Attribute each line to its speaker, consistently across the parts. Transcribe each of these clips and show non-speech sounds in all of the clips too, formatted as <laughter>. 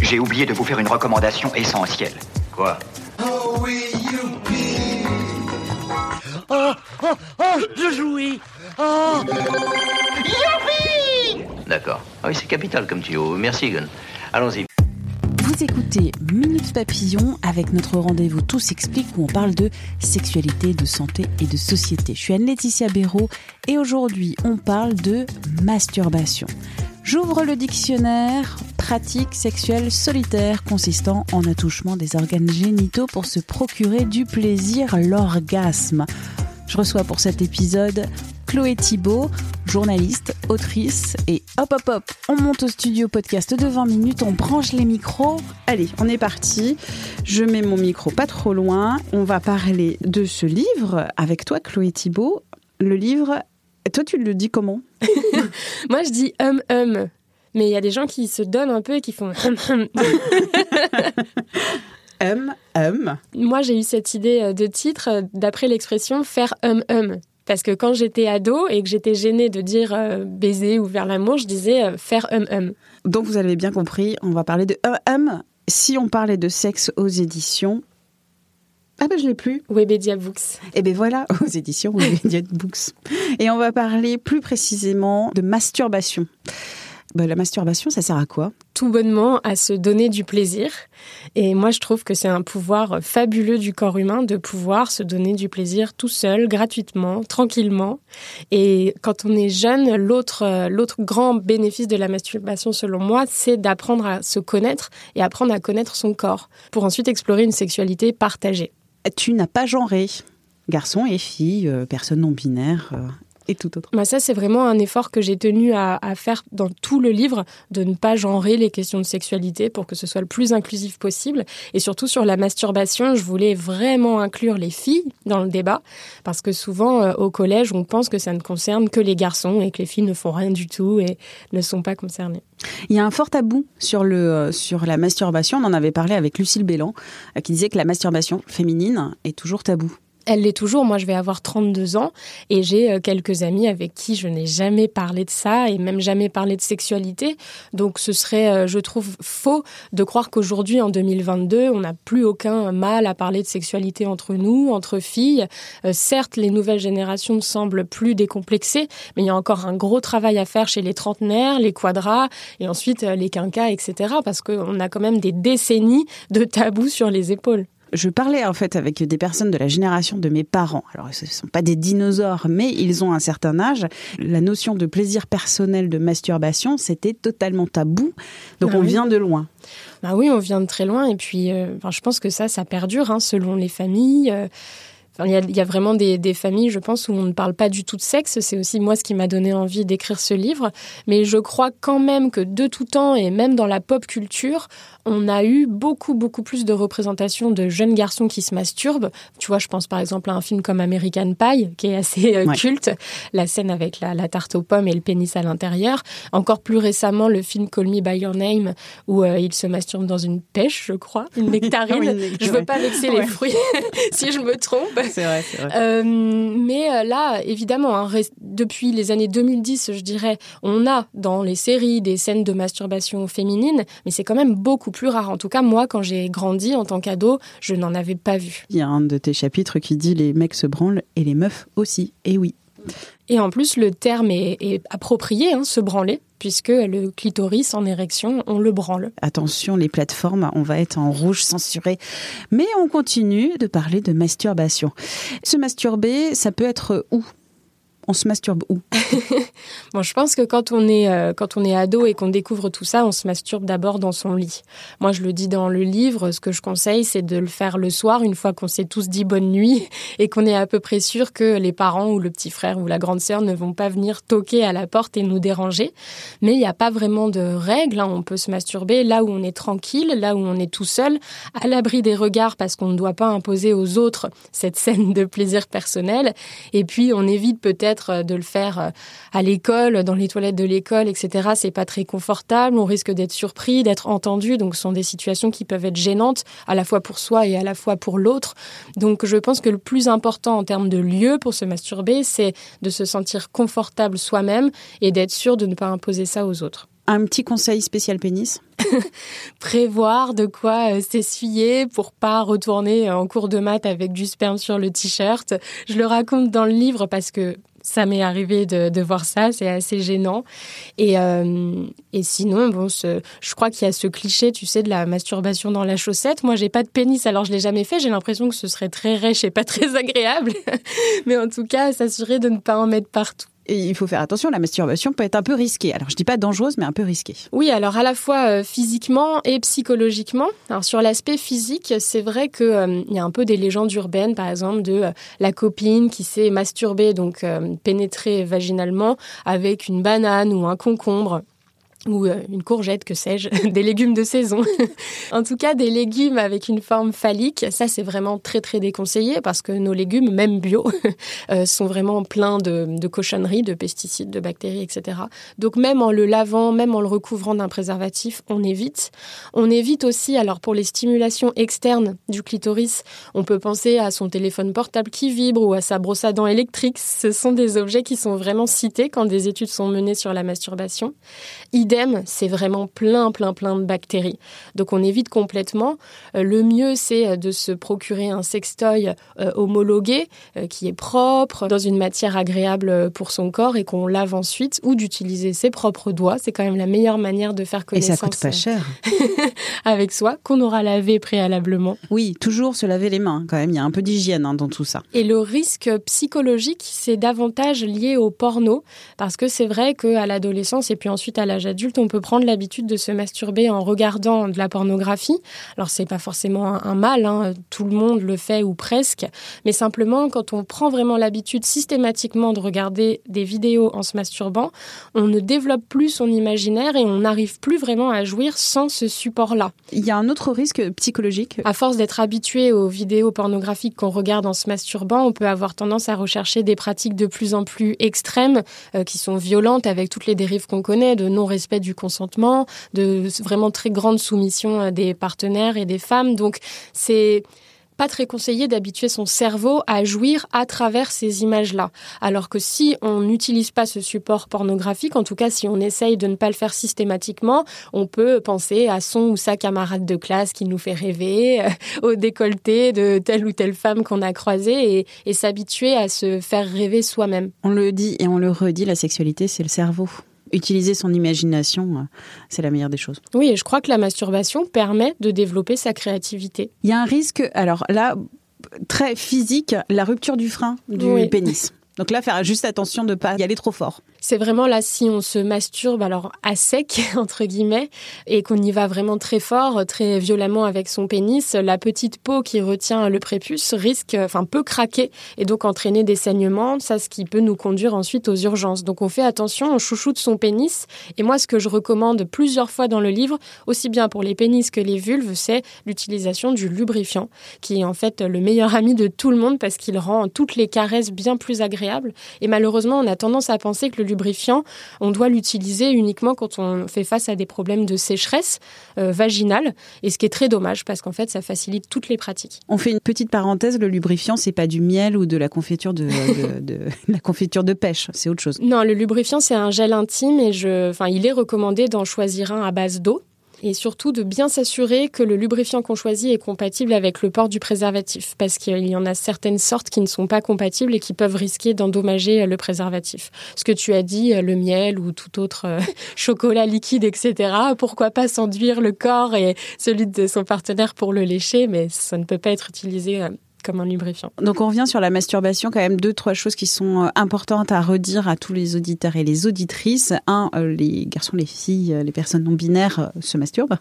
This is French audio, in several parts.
Speaker 1: J'ai oublié de vous faire une recommandation essentielle. Quoi
Speaker 2: Oh oui, youpi
Speaker 3: Oh, oh, oh, je jouis. Oh,
Speaker 1: D'accord. Ah oui, c'est capital comme tuyau. Merci, Gun. Allons-y.
Speaker 4: Vous écoutez Minute Papillon avec notre rendez-vous Tout s'explique où on parle de sexualité, de santé et de société. Je suis Anne-Laetitia Béraud et aujourd'hui on parle de masturbation. J'ouvre le dictionnaire pratique sexuelle solitaire consistant en attouchement des organes génitaux pour se procurer du plaisir, l'orgasme. Je reçois pour cet épisode Chloé Thibault, journaliste, autrice, et hop hop hop, on monte au studio podcast de 20 minutes, on branche les micros. Allez, on est parti. Je mets mon micro pas trop loin. On va parler de ce livre avec toi, Chloé Thibault. Le livre, toi tu le dis comment? <laughs>
Speaker 5: Moi, je dis hum hum. Mais il y a des gens qui se donnent un peu et qui font hum <laughs> hum.
Speaker 4: Hum, hum.
Speaker 5: Moi, j'ai eu cette idée euh, de titre euh, d'après l'expression faire hum hum. Parce que quand j'étais ado et que j'étais gênée de dire euh, baiser ou vers l'amour, je disais euh, faire hum hum.
Speaker 4: Donc vous avez bien compris, on va parler de hum hum. Si on parlait de sexe aux éditions. Ah ben je l'ai plus.
Speaker 5: Webedia Books.
Speaker 4: Et bien voilà, <laughs> aux éditions Wikimedia Books. Et on va parler plus précisément de masturbation. Ben, la masturbation, ça sert à quoi?
Speaker 5: Tout bonnement à se donner du plaisir. Et moi, je trouve que c'est un pouvoir fabuleux du corps humain de pouvoir se donner du plaisir tout seul, gratuitement, tranquillement. Et quand on est jeune, l'autre, euh, l'autre grand bénéfice de la masturbation, selon moi, c'est d'apprendre à se connaître et apprendre à connaître son corps pour ensuite explorer une sexualité partagée.
Speaker 4: Tu n'as pas genré. Garçon et fille, euh, personne non binaire euh, et tout autre.
Speaker 5: Bah ça, c'est vraiment un effort que j'ai tenu à, à faire dans tout le livre, de ne pas genrer les questions de sexualité pour que ce soit le plus inclusif possible. Et surtout sur la masturbation, je voulais vraiment inclure les filles dans le débat, parce que souvent euh, au collège, on pense que ça ne concerne que les garçons et que les filles ne font rien du tout et ne sont pas concernées.
Speaker 4: Il y a un fort tabou sur, le, euh, sur la masturbation. On en avait parlé avec Lucille Bélan, euh, qui disait que la masturbation féminine est toujours tabou.
Speaker 5: Elle l'est toujours. Moi, je vais avoir 32 ans et j'ai euh, quelques amis avec qui je n'ai jamais parlé de ça et même jamais parlé de sexualité. Donc, ce serait, euh, je trouve, faux de croire qu'aujourd'hui, en 2022, on n'a plus aucun mal à parler de sexualité entre nous, entre filles. Euh, certes, les nouvelles générations semblent plus décomplexées, mais il y a encore un gros travail à faire chez les trentenaires, les quadras et ensuite les quinquas, etc. Parce qu'on a quand même des décennies de tabous sur les épaules.
Speaker 4: Je parlais en fait avec des personnes de la génération de mes parents. Alors, ce ne sont pas des dinosaures, mais ils ont un certain âge. La notion de plaisir personnel de masturbation, c'était totalement tabou. Donc,
Speaker 5: Ah
Speaker 4: on
Speaker 5: oui.
Speaker 4: vient de loin.
Speaker 5: Bah oui, on vient de très loin et puis euh, enfin, je pense que ça, ça perdure hein, selon les familles. euh. Enfin, Il y, a, il y a vraiment des, des familles, je pense, où on ne parle pas du tout de sexe. C'est aussi moi ce qui m'a donné envie d'écrire ce livre. Mais je crois quand même que de tout temps, et même dans la pop culture, on a eu beaucoup, beaucoup plus de représentations de jeunes garçons qui se masturbent. Tu vois, je pense par exemple à un film comme American Pie, qui est assez euh,
Speaker 4: Ouais.
Speaker 5: culte. La scène avec la, la tarte aux pommes et le pénis à l'intérieur. Encore plus récemment, le film Call Me By Your Name, où euh, il se masturbe dans une pêche, je crois, une <laughs> nectarine.
Speaker 4: Oui, une nectarine,
Speaker 5: je veux pas vexer
Speaker 4: Ouais.
Speaker 5: les fruits, <laughs> si je me trompe. <laughs>
Speaker 4: C'est vrai, c'est vrai.
Speaker 5: Euh, mais euh, là, évidemment, hein, depuis les années 2010, je dirais, on a dans les séries des scènes de masturbation féminine, mais c'est quand même beaucoup plus rare. En tout cas, moi, quand j'ai grandi en tant qu'ado, je n'en avais pas vu.
Speaker 4: Il y a un de tes chapitres qui dit les mecs se branlent et les meufs aussi. Et oui.
Speaker 5: Et en plus, le terme est, est approprié, hein, se branler, puisque le clitoris en érection, on le branle.
Speaker 4: Attention, les plateformes, on va être en rouge censuré. Mais on continue de parler de masturbation. Se masturber, ça peut être où? On se masturbe où <laughs>
Speaker 5: Bon, je pense que quand on est euh, quand on est ado et qu'on découvre tout ça, on se masturbe d'abord dans son lit. Moi, je le dis dans le livre. Ce que je conseille, c'est de le faire le soir, une fois qu'on s'est tous dit bonne nuit <laughs> et qu'on est à peu près sûr que les parents ou le petit frère ou la grande sœur ne vont pas venir toquer à la porte et nous déranger. Mais il n'y a pas vraiment de règles. hein. On peut se masturber là où on est tranquille, là où on est tout seul, à l'abri des regards parce qu'on ne doit pas imposer aux autres cette scène de plaisir personnel. Et puis, on évite peut-être euh, de le faire euh, à l'école, dans les toilettes de l'école, etc. C'est pas très confortable. On risque d'être surpris, d'être entendu. Donc, ce sont des situations qui peuvent être gênantes, à la fois pour soi et à la fois pour l'autre. Donc, je pense que le plus important en termes de lieu pour se masturber, c'est de se sentir confortable soi-même et d'être sûr de ne pas imposer ça aux autres
Speaker 4: Un petit conseil spécial pénis? <laughs>
Speaker 5: prévoir de quoi euh, s'essuyer pour pas retourner en cours de maths avec du sperme sur le t-shirt. Je le raconte dans le livre parce que ça m'est arrivé de, voir ça, c'est assez gênant. Et, euh, et sinon, bon, ce, je crois qu'il y a ce cliché, tu sais, de la masturbation dans la chaussette. Moi, j'ai pas de pénis, alors je l'ai jamais fait. J'ai l'impression que ce serait très rêche et pas très <laughs> agréable. Mais en tout cas, s'assurer de ne pas en mettre partout.
Speaker 4: Il faut faire attention, la masturbation peut être un peu risquée. Alors je dis pas dangereuse, mais un peu risquée.
Speaker 5: Oui, alors à la fois euh, physiquement et psychologiquement. Alors sur l'aspect physique, c'est vrai qu'il euh, y a un peu des légendes urbaines, par exemple, de euh, la copine qui s'est masturbée, donc pénétrée vaginalement avec une banane ou un concombre ou euh, une courgette, que sais-je, <laughs> des légumes de saison. <laughs> en tout cas, des légumes avec une forme phallique, ça c'est vraiment très très déconseillé parce que nos légumes, même bio, <laughs> euh, sont vraiment pleins de, de cochonneries, de pesticides, de bactéries, etc. Donc même en le lavant, même en le recouvrant d'un préservatif, on évite. On évite aussi, alors pour les stimulations externes du clitoris, on peut penser à son téléphone portable qui vibre ou à sa brosse à dents électrique. Ce sont des objets qui sont vraiment cités quand des études sont menées sur la masturbation. Idem, c'est vraiment plein, plein, plein de bactéries. Donc on évite complètement. Euh, le mieux, c'est de se procurer un sextoy euh, homologué, euh, qui est propre, dans une matière agréable pour son corps et qu'on lave ensuite, ou d'utiliser ses propres doigts. C'est quand même la meilleure manière de faire connaissance.
Speaker 4: Et ça coûte pas cher. <laughs>
Speaker 5: avec soi, qu'on aura lavé préalablement.
Speaker 4: Oui, toujours se laver les mains, quand même. Il y a un peu d'hygiène hein, dans tout ça.
Speaker 5: Et le risque psychologique, c'est davantage lié au porno, parce que c'est vrai qu'à l'adolescence et puis ensuite à l'âge adulte, on peut prendre l'habitude de se masturber en regardant de la pornographie. Alors c'est pas forcément un, un mal, hein. tout le monde le fait ou presque, mais simplement quand on prend vraiment l'habitude systématiquement de regarder des vidéos en se masturbant, on ne développe plus son imaginaire et on n'arrive plus vraiment à jouir sans ce support-là.
Speaker 4: Il y a un autre risque psychologique.
Speaker 5: À force d'être habitué aux vidéos pornographiques qu'on regarde en se masturbant, on peut avoir tendance à rechercher des pratiques de plus en plus extrêmes, euh, qui sont violentes avec toutes les dérives qu'on connaît, de non-respect du consentement, de vraiment très grande soumission des partenaires et des femmes. Donc c'est pas très conseillé d'habituer son cerveau à jouir à travers ces images-là. Alors que si on n'utilise pas ce support pornographique, en tout cas si on essaye de ne pas le faire systématiquement, on peut penser à son ou sa camarade de classe qui nous fait rêver, euh, au décolleté de telle ou telle femme qu'on a croisée et, et s'habituer à se faire rêver soi-même.
Speaker 4: On le dit et on le redit, la sexualité, c'est le cerveau utiliser son imagination, c'est la meilleure des choses.
Speaker 5: Oui, et je crois que la masturbation permet de développer sa créativité.
Speaker 4: Il y a un risque, alors là, très physique, la rupture du frein du oui. pénis. Donc là, faire juste attention de ne pas y aller trop fort.
Speaker 5: C'est vraiment là, si on se masturbe, alors à sec, <laughs> entre guillemets, et qu'on y va vraiment très fort, très violemment avec son pénis, la petite peau qui retient le prépuce risque, enfin, peut craquer et donc entraîner des saignements, ça, ce qui peut nous conduire ensuite aux urgences. Donc on fait attention, on chouchoute son pénis. Et moi, ce que je recommande plusieurs fois dans le livre, aussi bien pour les pénis que les vulves, c'est l'utilisation du lubrifiant, qui est en fait le meilleur <laughs> ami de tout le monde parce qu'il rend toutes les caresses bien plus agréables et malheureusement, on a tendance à penser que le lubrifiant, on doit l'utiliser uniquement quand on fait face à des problèmes de sécheresse euh, vaginale. Et ce qui est très dommage parce qu'en fait, ça facilite toutes les pratiques.
Speaker 4: On fait une petite parenthèse. Le lubrifiant, c'est pas du miel ou de la confiture de, <laughs> de, de la confiture de pêche. C'est autre chose.
Speaker 5: Non, le lubrifiant, c'est un gel intime et je, enfin, il est recommandé d'en choisir un à base d'eau et surtout de bien s'assurer que le lubrifiant qu'on choisit est compatible avec le port du préservatif, parce qu'il y en a certaines sortes qui ne sont pas compatibles et qui peuvent risquer d'endommager le préservatif. Ce que tu as dit, le miel ou tout autre <laughs> chocolat liquide, etc., pourquoi pas s'enduire le corps et celui de son partenaire pour le lécher, mais ça ne peut pas être utilisé comme un lubrifiant.
Speaker 4: Donc on revient sur la masturbation, quand même deux, trois choses qui sont euh, importantes à redire à tous les auditeurs et les auditrices. Un, euh, les garçons, les filles, les personnes non binaires se masturbent.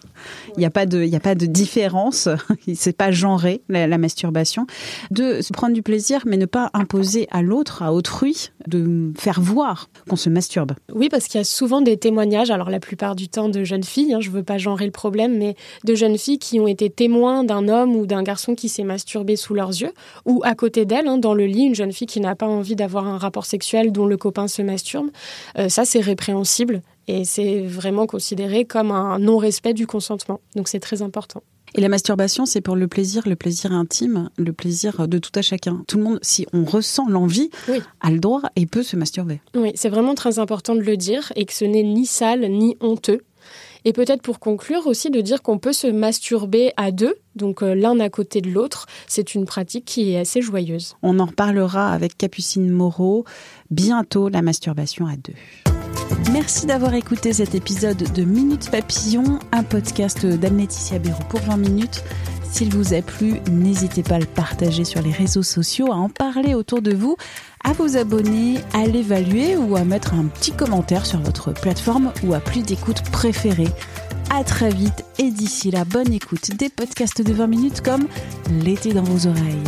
Speaker 4: Il n'y a pas de, il y a pas de différence. <laughs> C'est pas genré la, la masturbation. Deux, se prendre du plaisir, mais ne pas imposer à l'autre, à autrui, de faire voir qu'on se masturbe.
Speaker 5: Oui, parce qu'il y a souvent des témoignages, alors la plupart du temps de jeunes filles, hein, je veux pas genrer le problème, mais de jeunes filles qui ont été témoins d'un homme ou d'un garçon qui s'est masturbé sous leurs yeux, ou à côté d'elle, hein, dans le lit, une jeune fille qui n'a pas envie d'avoir un rapport sexuel dont le copain se masturbe. Euh, ça, c'est répréhensible et c'est vraiment considéré comme un non-respect du consentement. Donc c'est très important.
Speaker 4: Et la masturbation, c'est pour le plaisir, le plaisir intime, le plaisir de tout à chacun. Tout le monde, si on ressent l'envie, a le droit et peut se masturber.
Speaker 5: Oui, c'est vraiment très important de le dire et que ce n'est ni sale ni honteux. Et peut-être pour conclure aussi de dire qu'on peut se masturber à deux, donc euh, l'un à côté de l'autre. C'est une pratique qui est assez joyeuse.
Speaker 4: On en reparlera avec Capucine Moreau bientôt, la masturbation à deux. Merci d'avoir écouté cet épisode de Minute Papillon, un podcast d'Anne-Laetitia Béraud pour 20 minutes. S'il vous a plu, n'hésitez pas à le partager sur les réseaux sociaux, à en parler autour de vous, à vous abonner, à l'évaluer ou à mettre un petit commentaire sur votre plateforme ou appli d'écoute préférée. À très vite et d'ici là, bonne écoute des podcasts de 20 minutes comme L'été dans vos oreilles.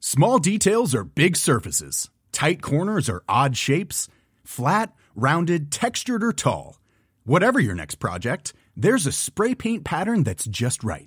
Speaker 6: Small details are big surfaces. Tight corners are odd shapes. Flat, rounded, textured, or tall. Whatever your next project, there's a spray paint pattern that's just right.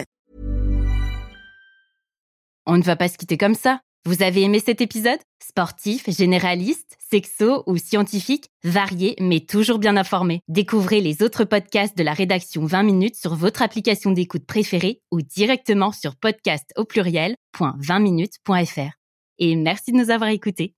Speaker 7: On ne va pas se quitter comme ça. Vous avez aimé cet épisode? Sportif, généraliste, sexo ou scientifique, varié mais toujours bien informé. Découvrez les autres podcasts de la rédaction 20 minutes sur votre application d'écoute préférée ou directement sur podcast au pluriel.20minutes.fr. Et merci de nous avoir écoutés.